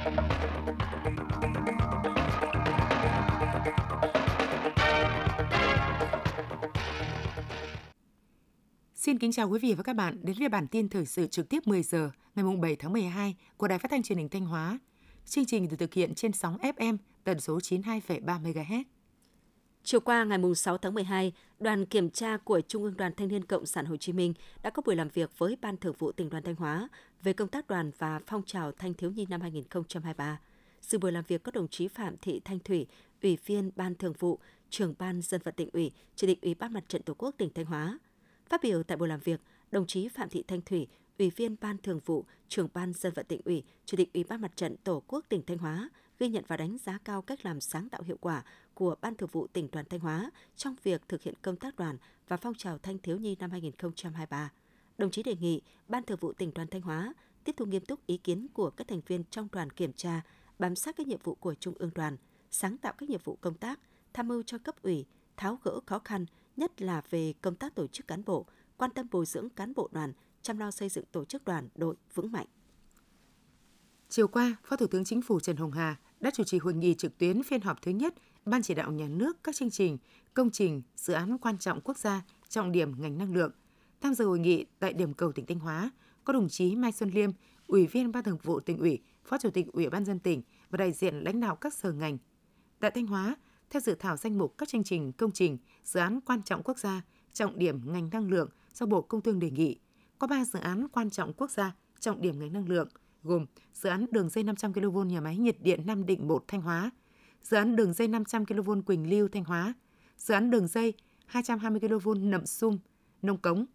Xin kính chào quý vị và các bạn đến với bản tin thời sự trực tiếp 10 giờ ngày 7 tháng 12 của Đài Phát thanh Truyền hình Thanh Hóa. Chương trình được thực hiện trên sóng FM tần số 92,3 MHz. Chiều qua ngày 6 tháng 12, đoàn kiểm tra của Trung ương Đoàn Thanh niên Cộng sản Hồ Chí Minh đã có buổi làm việc với Ban Thường vụ tỉnh đoàn Thanh Hóa về công tác đoàn và phong trào thanh thiếu nhi năm 2023. Sự buổi làm việc có đồng chí Phạm Thị Thanh Thủy, Ủy viên Ban Thường vụ, trưởng Ban Dân vận tỉnh ủy, Chủ tịch Ủy ban Mặt trận Tổ quốc tỉnh Thanh Hóa. Phát biểu tại buổi làm việc, đồng chí Phạm Thị Thanh Thủy, Ủy viên Ban Thường vụ, trưởng Ban Dân vận tỉnh ủy, Chủ tịch Ủy ban Mặt trận Tổ quốc tỉnh Thanh Hóa ghi nhận và đánh giá cao cách làm sáng tạo hiệu quả của Ban Thường vụ tỉnh đoàn Thanh Hóa trong việc thực hiện công tác đoàn và phong trào thanh thiếu nhi năm 2023. Đồng chí đề nghị Ban Thường vụ tỉnh đoàn Thanh Hóa tiếp thu nghiêm túc ý kiến của các thành viên trong đoàn kiểm tra, bám sát các nhiệm vụ của Trung ương đoàn, sáng tạo các nhiệm vụ công tác, tham mưu cho cấp ủy, tháo gỡ khó khăn, nhất là về công tác tổ chức cán bộ, quan tâm bồi dưỡng cán bộ đoàn, chăm lo xây dựng tổ chức đoàn đội vững mạnh. Chiều qua, Phó Thủ tướng Chính phủ Trần Hồng Hà đã chủ trì hội nghị trực tuyến phiên họp thứ nhất Ban chỉ đạo nhà nước các chương trình, công trình, dự án quan trọng quốc gia, trọng điểm ngành năng lượng. Tham dự hội nghị tại điểm cầu tỉnh Thanh Hóa có đồng chí Mai Xuân Liêm, Ủy viên Ban Thường vụ tỉnh ủy, Phó Chủ tịch Ủy ban dân tỉnh và đại diện lãnh đạo các sở ngành. Tại Thanh Hóa, theo dự thảo danh mục các chương trình, công trình, dự án quan trọng quốc gia, trọng điểm ngành năng lượng do Bộ Công Thương đề nghị, có 3 dự án quan trọng quốc gia, trọng điểm ngành năng lượng, gồm dự án đường dây 500 kV nhà máy nhiệt điện Nam Định 1 Thanh Hóa, dự án đường dây 500 kV Quỳnh Lưu Thanh Hóa, dự án đường dây 220 kV Nậm Sum, Nông Cống.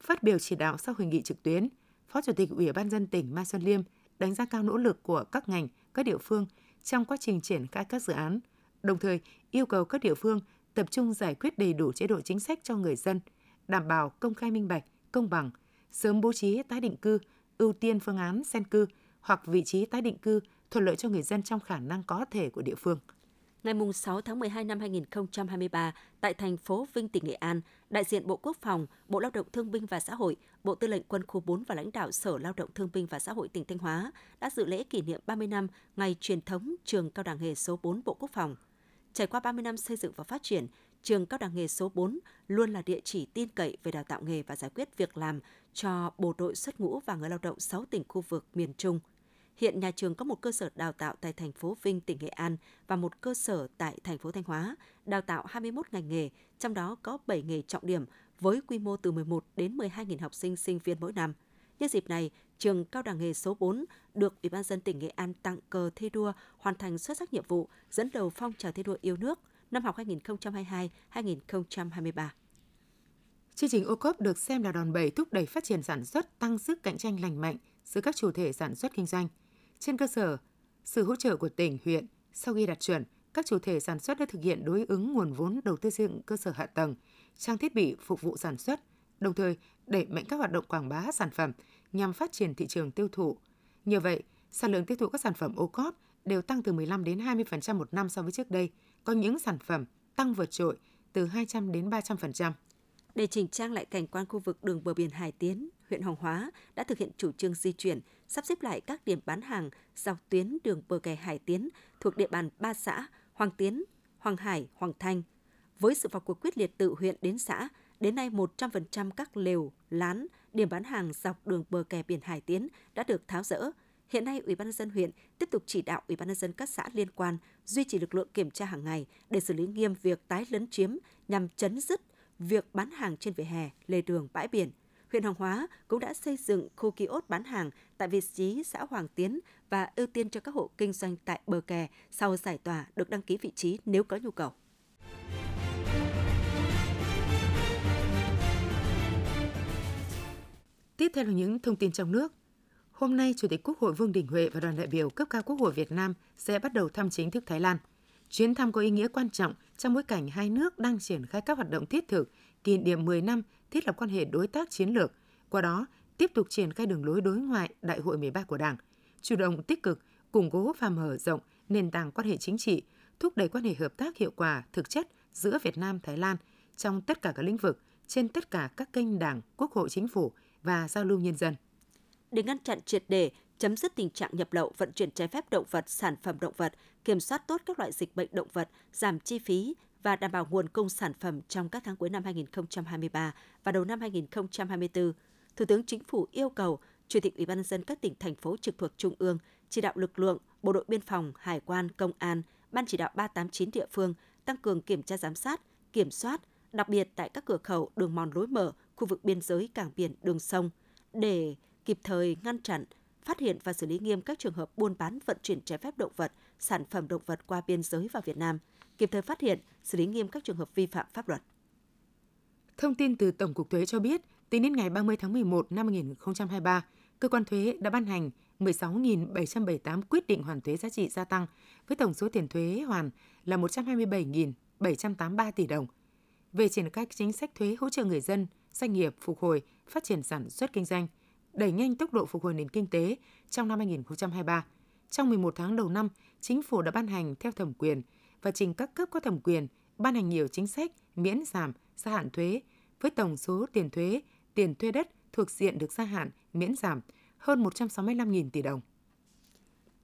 Phát biểu chỉ đạo sau hội nghị trực tuyến, Phó Chủ tịch Ủy ban dân tỉnh Mai Xuân Liêm đánh giá cao nỗ lực của các ngành, các địa phương trong quá trình triển khai các dự án, đồng thời yêu cầu các địa phương tập trung giải quyết đầy đủ chế độ chính sách cho người dân, đảm bảo công khai minh bạch, công bằng, sớm bố trí tái định cư, ưu tiên phương án sen cư hoặc vị trí tái định cư thuận lợi cho người dân trong khả năng có thể của địa phương. Ngày 6 tháng 12 năm 2023, tại thành phố Vinh, tỉnh Nghệ An, đại diện Bộ Quốc phòng, Bộ Lao động Thương binh và Xã hội, Bộ Tư lệnh Quân khu 4 và lãnh đạo Sở Lao động Thương binh và Xã hội tỉnh Thanh Hóa đã dự lễ kỷ niệm 30 năm ngày truyền thống trường cao đẳng nghề số 4 Bộ Quốc phòng. Trải qua 30 năm xây dựng và phát triển, trường cao đẳng nghề số 4 luôn là địa chỉ tin cậy về đào tạo nghề và giải quyết việc làm cho bộ đội xuất ngũ và người lao động 6 tỉnh khu vực miền Trung – Hiện nhà trường có một cơ sở đào tạo tại thành phố Vinh, tỉnh Nghệ An và một cơ sở tại thành phố Thanh Hóa, đào tạo 21 ngành nghề, trong đó có 7 nghề trọng điểm với quy mô từ 11 đến 12.000 học sinh sinh viên mỗi năm. Nhân dịp này, trường cao đẳng nghề số 4 được Ủy ban dân tỉnh Nghệ An tặng cờ thi đua hoàn thành xuất sắc nhiệm vụ dẫn đầu phong trào thi đua yêu nước năm học 2022-2023. Chương trình ô cốp được xem là đòn bẩy thúc đẩy phát triển sản xuất, tăng sức cạnh tranh lành mạnh giữa các chủ thể sản xuất kinh doanh – trên cơ sở sự hỗ trợ của tỉnh, huyện, sau khi đạt chuẩn, các chủ thể sản xuất đã thực hiện đối ứng nguồn vốn đầu tư xây dựng cơ sở hạ tầng, trang thiết bị phục vụ sản xuất, đồng thời đẩy mạnh các hoạt động quảng bá sản phẩm nhằm phát triển thị trường tiêu thụ. Nhờ vậy, sản lượng tiêu thụ các sản phẩm ô cóp đều tăng từ 15 đến 20% một năm so với trước đây, có những sản phẩm tăng vượt trội từ 200 đến 300%. Để chỉnh trang lại cảnh quan khu vực đường bờ biển Hải Tiến, huyện Hoàng Hóa đã thực hiện chủ trương di chuyển, sắp xếp lại các điểm bán hàng dọc tuyến đường bờ kè Hải Tiến thuộc địa bàn ba xã Hoàng Tiến, Hoàng Hải, Hoàng Thanh. Với sự vào cuộc quyết liệt từ huyện đến xã, đến nay 100% các lều, lán, điểm bán hàng dọc đường bờ kè biển Hải Tiến đã được tháo rỡ. Hiện nay, Ủy ban nhân dân huyện tiếp tục chỉ đạo Ủy ban nhân dân các xã liên quan duy trì lực lượng kiểm tra hàng ngày để xử lý nghiêm việc tái lấn chiếm nhằm chấn dứt việc bán hàng trên vỉa hè, lề đường, bãi biển – huyện Hoàng Hóa cũng đã xây dựng khu kiosk bán hàng tại vị trí xã Hoàng Tiến và ưu tiên cho các hộ kinh doanh tại bờ kè sau giải tỏa được đăng ký vị trí nếu có nhu cầu. Tiếp theo là những thông tin trong nước. Hôm nay, Chủ tịch Quốc hội Vương Đình Huệ và đoàn đại biểu cấp cao Quốc hội Việt Nam sẽ bắt đầu thăm chính thức Thái Lan. Chuyến thăm có ý nghĩa quan trọng trong bối cảnh hai nước đang triển khai các hoạt động thiết thực kỷ niệm 10 năm thiết lập quan hệ đối tác chiến lược, qua đó tiếp tục triển khai đường lối đối ngoại Đại hội 13 của Đảng, chủ động tích cực củng cố và mở rộng nền tảng quan hệ chính trị, thúc đẩy quan hệ hợp tác hiệu quả thực chất giữa Việt Nam Thái Lan trong tất cả các lĩnh vực, trên tất cả các kênh Đảng, Quốc hội, Chính phủ và giao lưu nhân dân. Để ngăn chặn triệt đề chấm dứt tình trạng nhập lậu, vận chuyển trái phép động vật, sản phẩm động vật, kiểm soát tốt các loại dịch bệnh động vật, giảm chi phí và đảm bảo nguồn cung sản phẩm trong các tháng cuối năm 2023 và đầu năm 2024. Thủ tướng Chính phủ yêu cầu Chủ tịch Ủy ban nhân dân các tỉnh thành phố trực thuộc trung ương chỉ đạo lực lượng, bộ đội biên phòng, hải quan, công an, ban chỉ đạo 389 địa phương tăng cường kiểm tra giám sát, kiểm soát, đặc biệt tại các cửa khẩu, đường mòn lối mở, khu vực biên giới, cảng biển, đường sông để kịp thời ngăn chặn, phát hiện và xử lý nghiêm các trường hợp buôn bán vận chuyển trái phép động vật, sản phẩm động vật qua biên giới vào Việt Nam, kịp thời phát hiện, xử lý nghiêm các trường hợp vi phạm pháp luật. Thông tin từ Tổng cục Thuế cho biết, tính đến ngày 30 tháng 11 năm 2023, cơ quan thuế đã ban hành 16.778 quyết định hoàn thuế giá trị gia tăng với tổng số tiền thuế hoàn là 127.783 tỷ đồng. Về triển khai chính sách thuế hỗ trợ người dân, doanh nghiệp phục hồi, phát triển sản xuất kinh doanh, đẩy nhanh tốc độ phục hồi nền kinh tế trong năm 2023. Trong 11 tháng đầu năm, chính phủ đã ban hành theo thẩm quyền và trình các cấp có thẩm quyền ban hành nhiều chính sách miễn giảm, gia hạn thuế với tổng số tiền thuế, tiền thuê đất thuộc diện được gia hạn, miễn giảm hơn 165.000 tỷ đồng.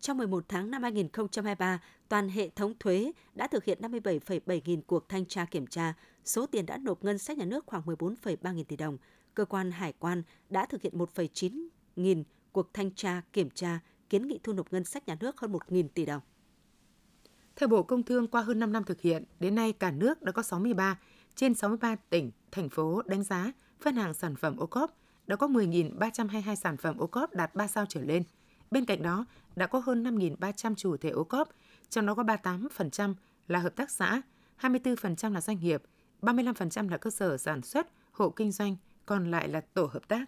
Trong 11 tháng năm 2023, toàn hệ thống thuế đã thực hiện 57,7 nghìn cuộc thanh tra kiểm tra, số tiền đã nộp ngân sách nhà nước khoảng 14,3 nghìn tỷ đồng. Cơ quan hải quan đã thực hiện 1,9 nghìn cuộc thanh tra kiểm tra, kiến nghị thu nộp ngân sách nhà nước hơn 1 nghìn tỷ đồng. Theo Bộ Công Thương, qua hơn 5 năm thực hiện, đến nay cả nước đã có 63 trên 63 tỉnh, thành phố đánh giá phân hàng sản phẩm ô cốp đã có 10.322 sản phẩm ô cốp đạt 3 sao trở lên. Bên cạnh đó, đã có hơn 5.300 chủ thể ô cốp, trong đó có 38% là hợp tác xã, 24% là doanh nghiệp, 35% là cơ sở sản xuất, hộ kinh doanh, còn lại là tổ hợp tác.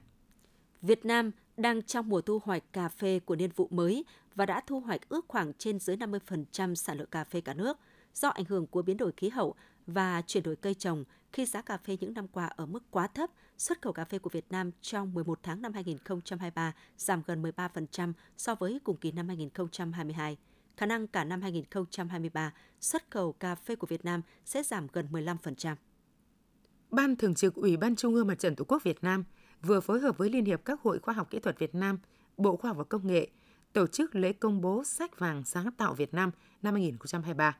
Việt Nam đang trong mùa thu hoạch cà phê của niên vụ mới và đã thu hoạch ước khoảng trên dưới 50% sản lượng cà phê cả nước. Do ảnh hưởng của biến đổi khí hậu và chuyển đổi cây trồng, khi giá cà phê những năm qua ở mức quá thấp, xuất khẩu cà phê của Việt Nam trong 11 tháng năm 2023 giảm gần 13% so với cùng kỳ năm 2022. Khả năng cả năm 2023, xuất khẩu cà phê của Việt Nam sẽ giảm gần 15%. Ban Thường trực Ủy ban Trung ương Mặt trận Tổ quốc Việt Nam vừa phối hợp với Liên hiệp các hội khoa học kỹ thuật Việt Nam, Bộ Khoa học và Công nghệ tổ chức lễ công bố sách vàng sáng tạo Việt Nam năm 2023.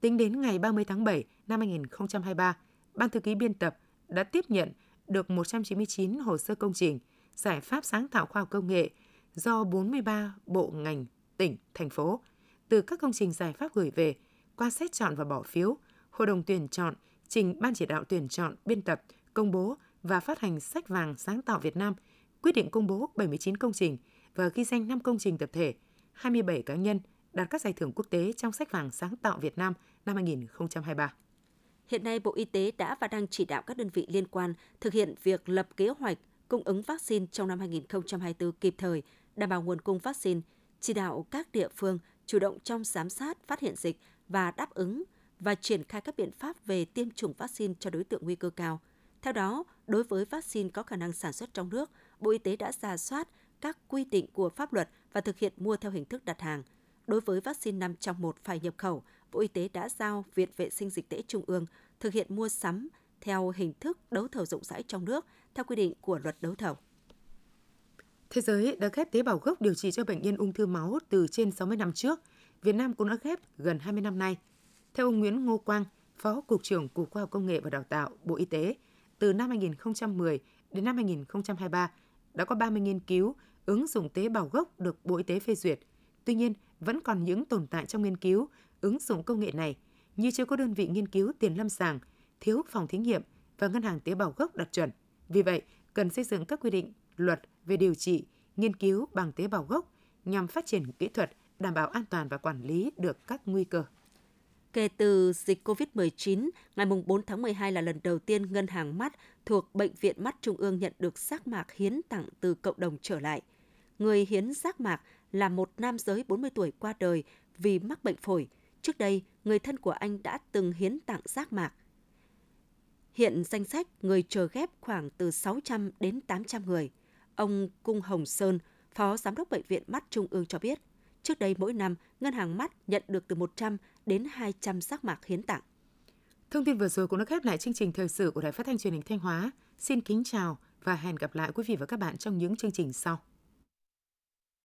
Tính đến ngày 30 tháng 7 năm 2023, Ban thư ký biên tập đã tiếp nhận được 199 hồ sơ công trình, giải pháp sáng tạo khoa học công nghệ do 43 bộ ngành, tỉnh, thành phố từ các công trình giải pháp gửi về qua xét chọn và bỏ phiếu, hội đồng tuyển chọn trình ban chỉ đạo tuyển chọn biên tập, công bố và phát hành sách vàng sáng tạo Việt Nam, quyết định công bố 79 công trình và ghi danh 5 công trình tập thể, 27 cá nhân đạt các giải thưởng quốc tế trong sách vàng sáng tạo Việt Nam năm 2023. Hiện nay, Bộ Y tế đã và đang chỉ đạo các đơn vị liên quan thực hiện việc lập kế hoạch cung ứng vaccine trong năm 2024 kịp thời, đảm bảo nguồn cung vaccine, chỉ đạo các địa phương chủ động trong giám sát, phát hiện dịch và đáp ứng và triển khai các biện pháp về tiêm chủng vaccine cho đối tượng nguy cơ cao. Theo đó, đối với vaccine có khả năng sản xuất trong nước, Bộ Y tế đã ra soát các quy định của pháp luật và thực hiện mua theo hình thức đặt hàng. Đối với vaccine 5 trong 1 phải nhập khẩu, Bộ Y tế đã giao Viện Vệ sinh Dịch tễ Trung ương thực hiện mua sắm theo hình thức đấu thầu rộng rãi trong nước theo quy định của luật đấu thầu. Thế giới đã ghép tế bào gốc điều trị cho bệnh nhân ung thư máu từ trên 60 năm trước. Việt Nam cũng đã ghép gần 20 năm nay. Theo ông Nguyễn Ngô Quang, Phó Cục trưởng Cục Khoa học Công nghệ và Đào tạo, Bộ Y tế, từ năm 2010 đến năm 2023 đã có 30 nghiên cứu ứng dụng tế bào gốc được Bộ Y tế phê duyệt. Tuy nhiên, vẫn còn những tồn tại trong nghiên cứu ứng dụng công nghệ này như chưa có đơn vị nghiên cứu tiền lâm sàng, thiếu phòng thí nghiệm và ngân hàng tế bào gốc đạt chuẩn. Vì vậy, cần xây dựng các quy định, luật về điều trị, nghiên cứu bằng tế bào gốc nhằm phát triển kỹ thuật, đảm bảo an toàn và quản lý được các nguy cơ. Kể từ dịch COVID-19, ngày 4 tháng 12 là lần đầu tiên Ngân hàng Mắt thuộc Bệnh viện Mắt Trung ương nhận được giác mạc hiến tặng từ cộng đồng trở lại. Người hiến giác mạc là một nam giới 40 tuổi qua đời vì mắc bệnh phổi. Trước đây, người thân của anh đã từng hiến tặng giác mạc. Hiện danh sách người chờ ghép khoảng từ 600 đến 800 người. Ông Cung Hồng Sơn, Phó Giám đốc Bệnh viện Mắt Trung ương cho biết, trước đây mỗi năm, Ngân hàng Mắt nhận được từ 100 đến 200 sắc mạc hiến tặng. Thông tin vừa rồi cũng đã khép lại chương trình thời sự của Đài Phát thanh Truyền hình Thanh Hóa. Xin kính chào và hẹn gặp lại quý vị và các bạn trong những chương trình sau.